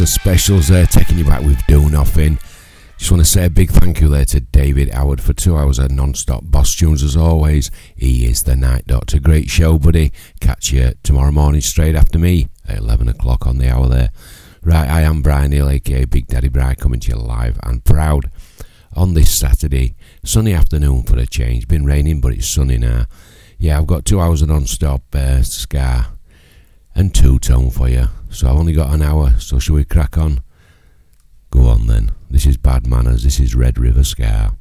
Masters specials there, taking you back with Do Nothing. Just want to say a big thank you there to David Howard for two hours of non-stop boss tunes as always. He is the Night Doctor. Great show, buddy. Catch you tomorrow morning straight after me at 11 o'clock on the hour there. Right, I am Brian Hill, aka Big Daddy Brian, coming to you live and proud on this Saturday. Sunny afternoon for a change. Been raining, but it's sunny now. Yeah, I've got two hours of non-stop uh, ska and two tone for you. So I've only got an hour, so shall we crack on? Go on then. This is Bad Manners, this is Red River Ska.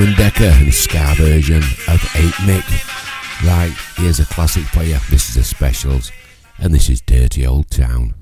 Desmond Dekker and his ska version of 8 Mick. Right, here's a classic for you. This is a specials, and this is Dirty Old Town.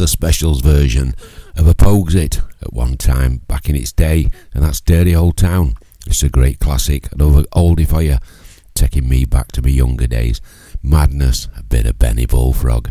A specials version of a Pogues at one time back in its day, and that's Dirty Old Town. It's a great classic, another oldie for you, taking me back to my younger days. Madness, a bit of Benny Bullfrog.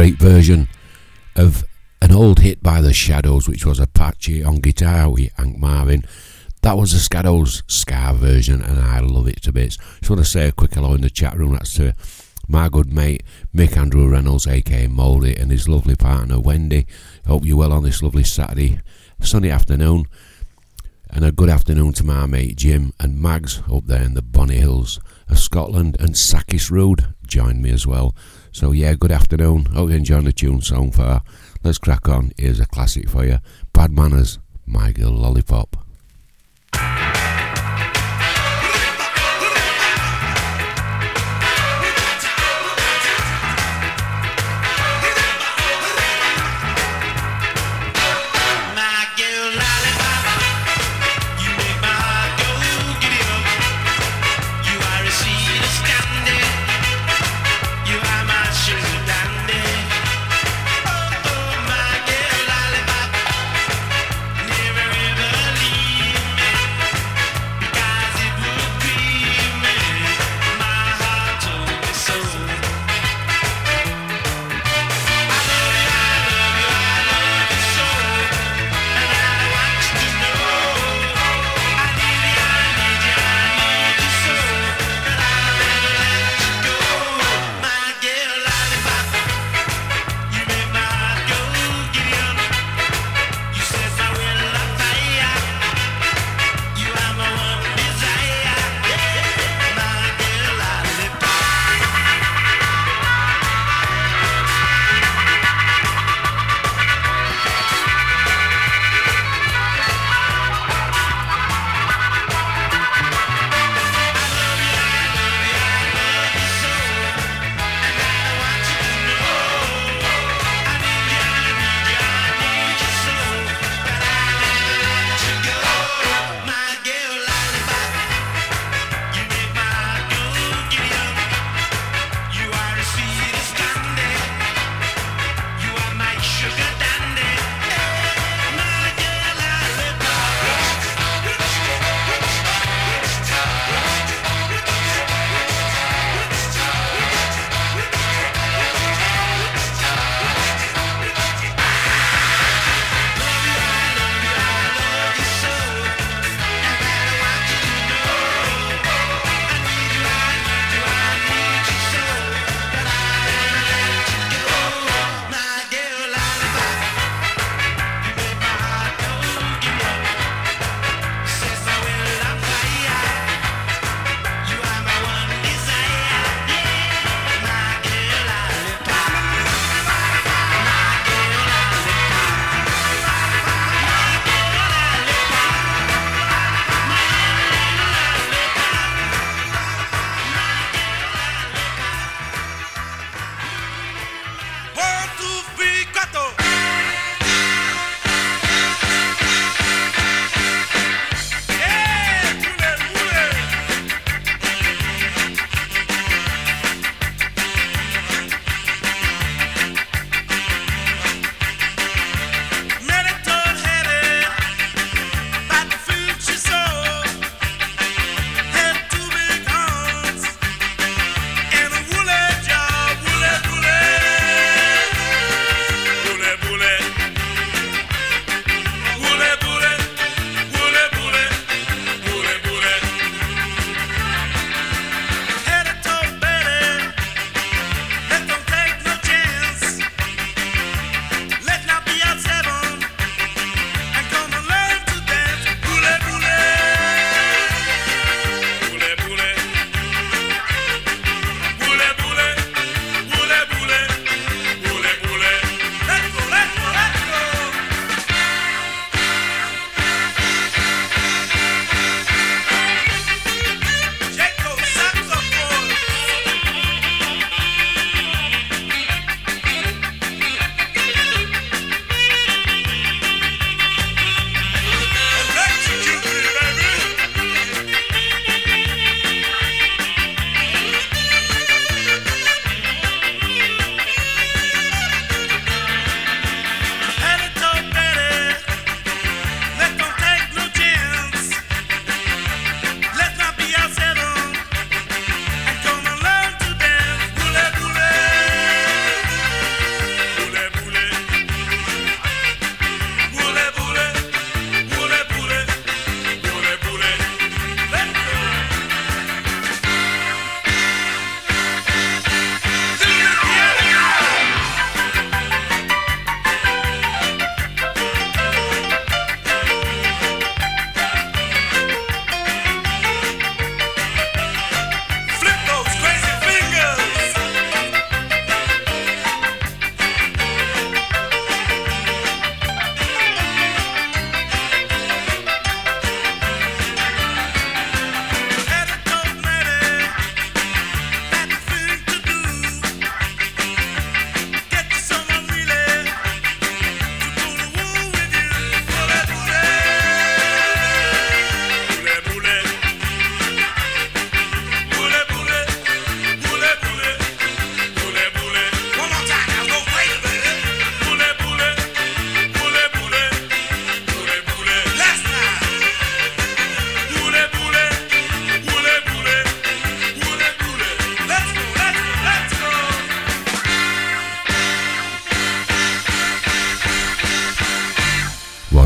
Great version of an old hit by the Shadows, which was Apache on guitar with Hank Marvin. That was the Shadows ska version, and I love it to bits. Just want to say a quick hello in the chat room. That's to my good mate Mick Andrew Reynolds, aka Moldy, and his lovely partner Wendy. Hope you're well on this lovely Saturday, sunny afternoon. And a good afternoon to my mate Jim and Mags up there in the Bonny Hills of Scotland, and Sakis Road joined me as well. So yeah, good afternoon. Hope you're enjoying the tune so far. Let's crack on. Here's a classic for you. Bad Manners, My Girl Lollipop.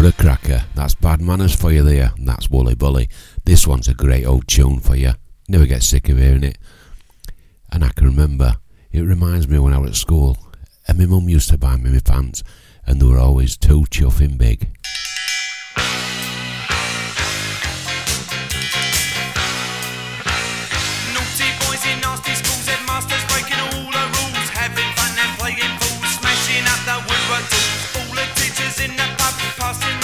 What a cracker. That's bad manners for you there, and that's Woolly Bully. This one's a great old tune for you. Never get sick of hearing it. And I can remember, it reminds me when I was at school, and my mum used to buy me my pants, and they were always too chuffing big. Pub, passing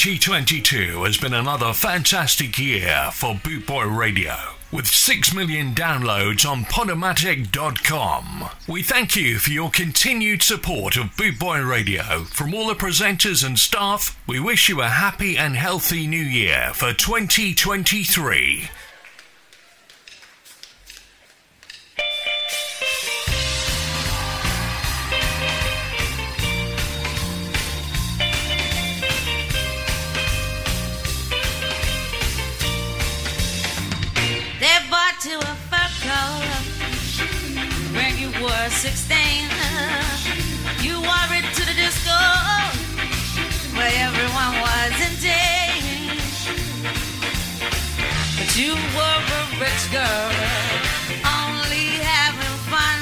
2022 has been another fantastic year for Bootboy Radio. With 6 million downloads on Podomatic.com. We thank you for your continued support of Bootboy Radio. From all the presenters and staff, we wish you a happy and healthy new year for 2023. 16. You wore it to the disco where everyone was in danger. But you were a rich girl, only having fun.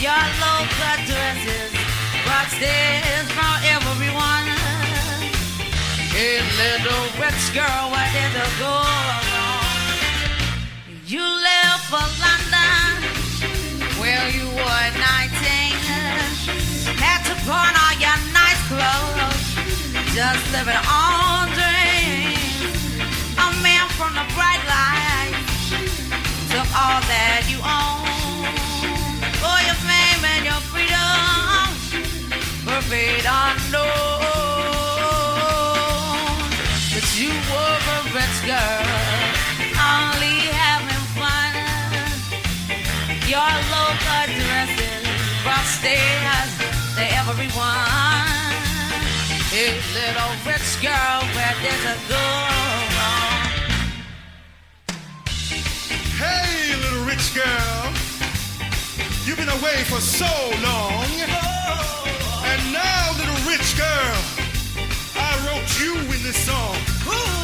Your local dresses brought stares from everyone. Hey, little rich girl, where did you go wrong? You left for London, where you were 19. Had to pawn all your nice clothes, just living on dreams. A man from the bright light took all that you own. For your fame and your freedom, perfect unknown. But you were a rich girl, only having fun. Your local brought stairs to everyone. Hey, little rich girl, where did you go wrong? Hey, little rich girl, you've been away for so long. Oh. And now, little rich girl, I wrote you in this song. Hey,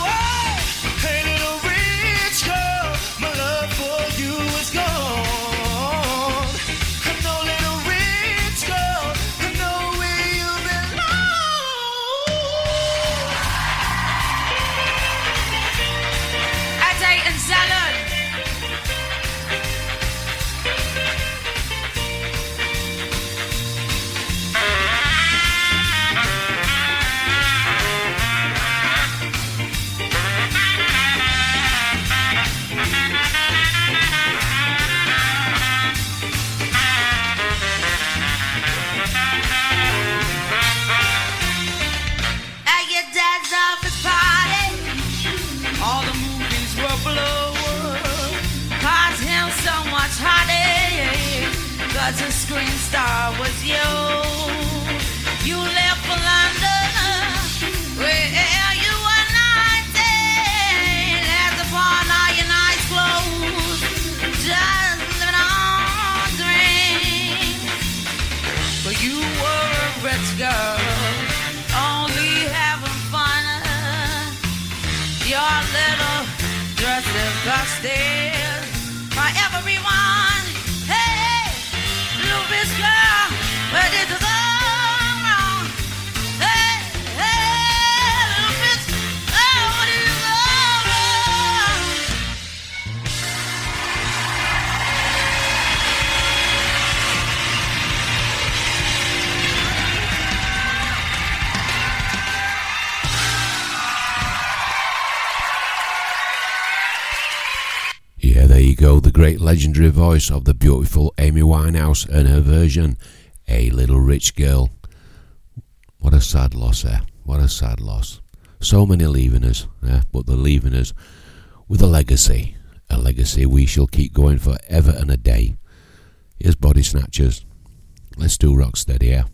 legendary voice of the beautiful Amy Winehouse and her version, A Little Rich Girl. What a sad loss eh? What a sad loss. So many leaving us, eh? but they're leaving us with a legacy. A legacy we shall keep going for ever and a day. Here's Body Snatchers. Let's do Rocksteady, yeah.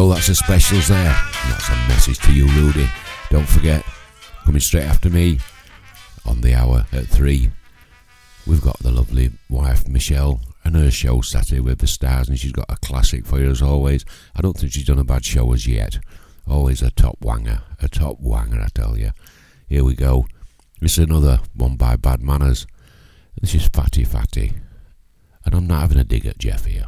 Go, that's the specials there. And that's a message to you, Rudy. Don't forget, coming straight after me on the hour at three, we've got the lovely wife Michelle and her show Saturday with the Stars, and she's got a classic for you as always. I don't think she's done a bad show as yet. Always a top wanger, a top wanger, I tell you. Here we go. This is another one by Bad Manners. This is Fatty Fatty. And I'm not having a dig at Jeff here.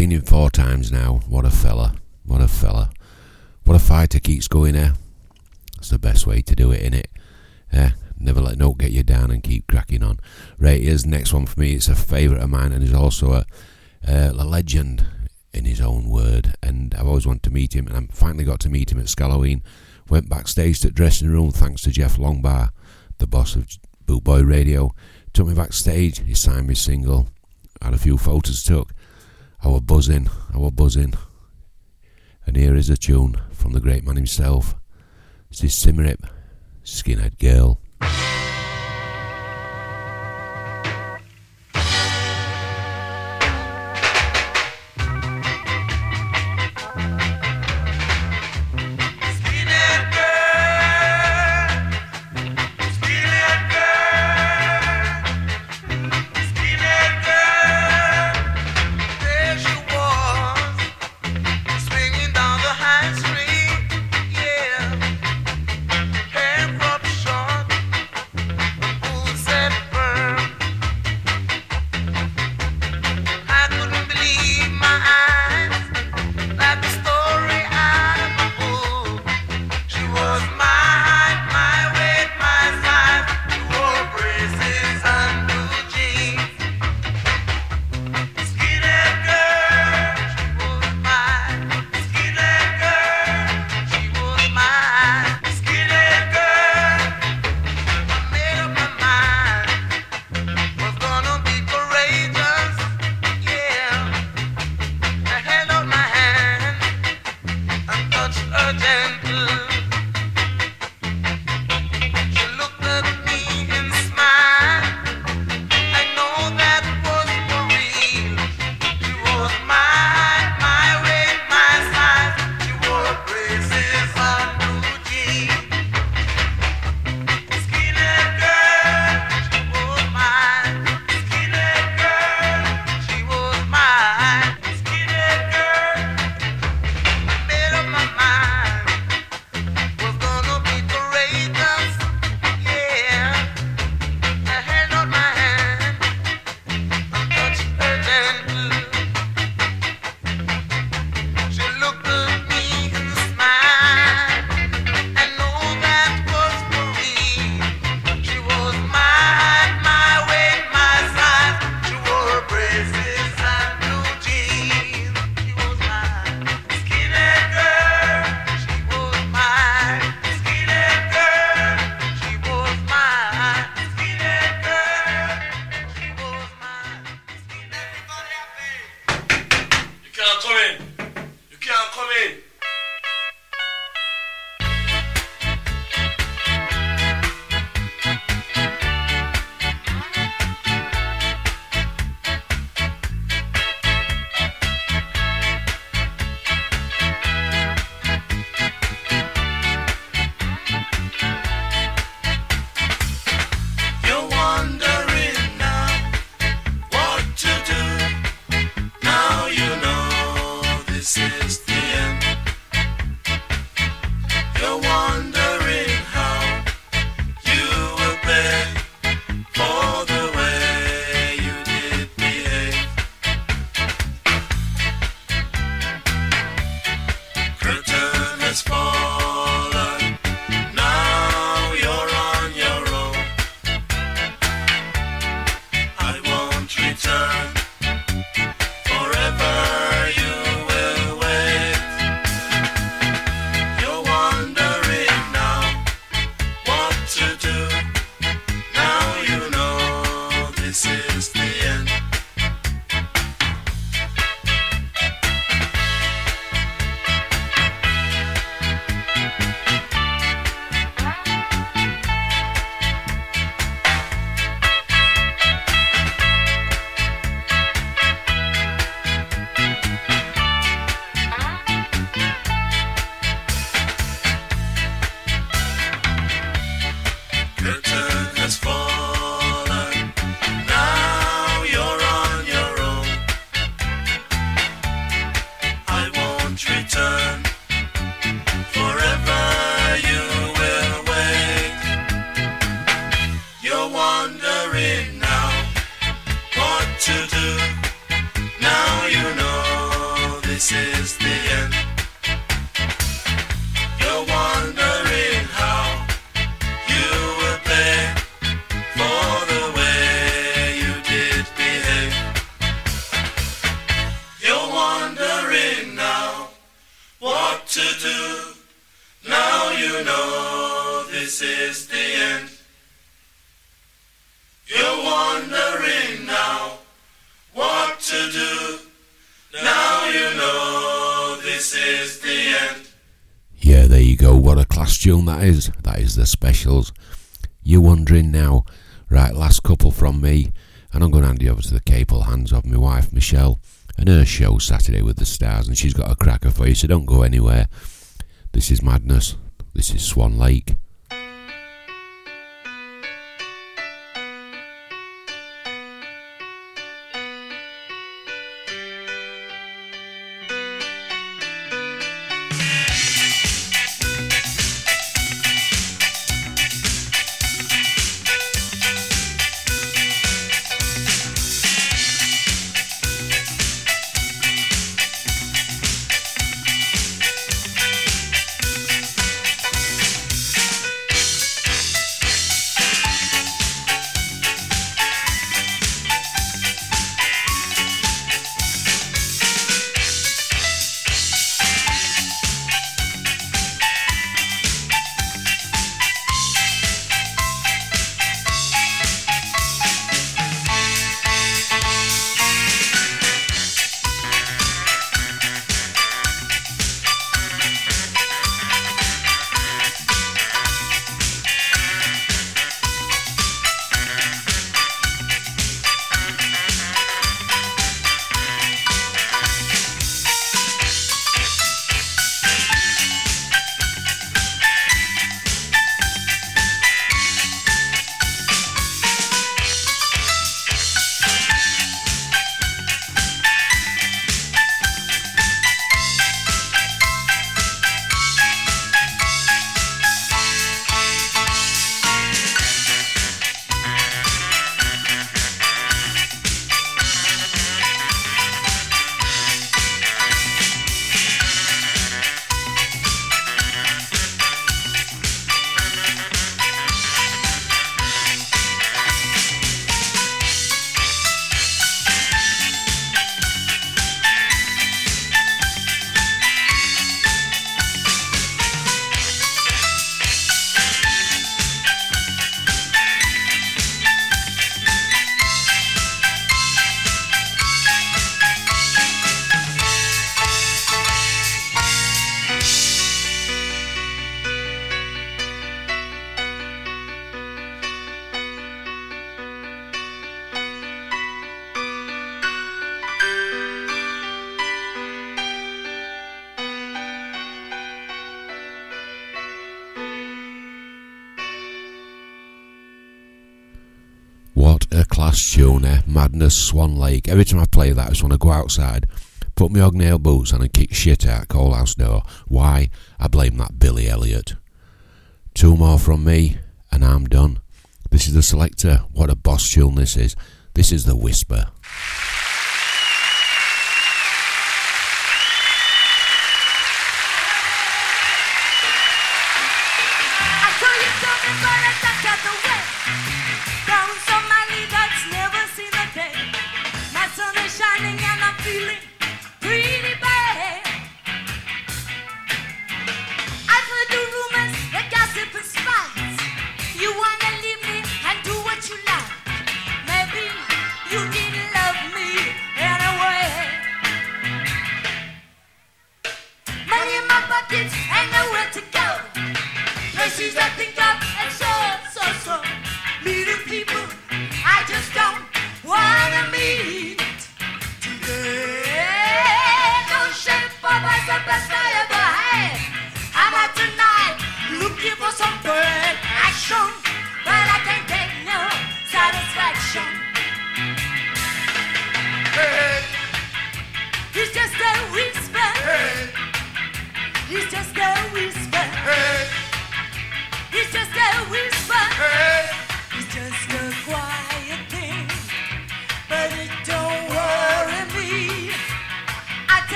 Seen him four times now. What a fella. What a fella. What a fighter keeps going there. That's the best way to do it, innit? Eh? Never let no get you down and keep cracking on. Right, here's next one for me. It's a favourite of mine and he's also a, uh, a legend in his own word. And I've always wanted to meet him, and I finally got to meet him at Skalloween. Went backstage to the dressing room thanks to Jeff Longbar, the boss of Bootboy Radio. Took me backstage, he signed me single, had a few photos took. I was buzzing, I was buzzing. And here is a tune from the great man himself. This is Symarip, Skinhead Girl. Yeah, there you go. What a class tune that is. That is the specials. You're wondering now. Right, last couple from me. And I'm going to hand you over to the capable hands of my wife, Michelle, and her show Saturday with the Stars. And she's got a cracker for you, so don't go anywhere. This is Madness. This is Swan Lake. Madness, Swan Lake. Every time I play that, I just want to go outside, put my hog-nail boots on and kick shit out Cole House door. Why? I blame that Billy Elliot. Two more from me, and I'm done. This is the Selecter. What a boss tune this is. This is the Whisper.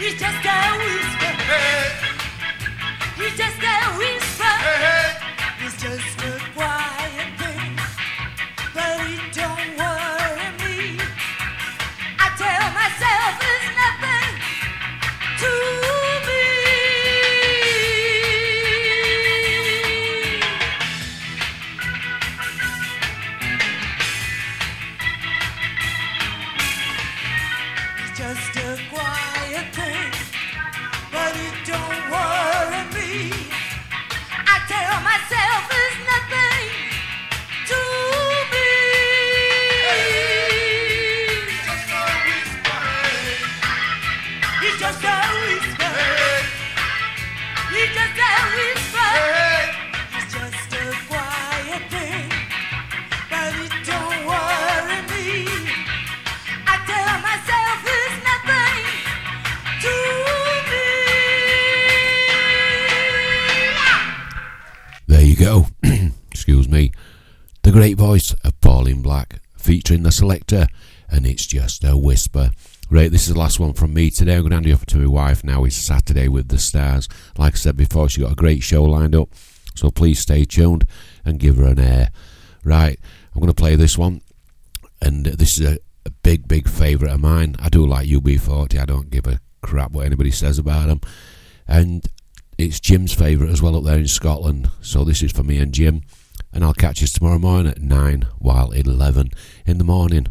He's just a whisper. He's just a great voice of Pauline Black featuring the Selecter, and it's just a whisper. Right, this is the last one from me today. I'm going to hand you over to my wife now. It's Saturday with the Stars. Like I said before, she's got a great show lined up, so please stay tuned and give her an air. Right, I'm going to play this one, and this is a, a big, big favourite of mine. I do like UB40, I don't give a crap what anybody says about them. And it's Jim's favourite as well up there in Scotland. So this is for me and Jim. And I'll catch you tomorrow morning at 9 while 11 in the morning.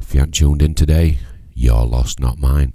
If you haven't tuned in today, you're lost, not mine.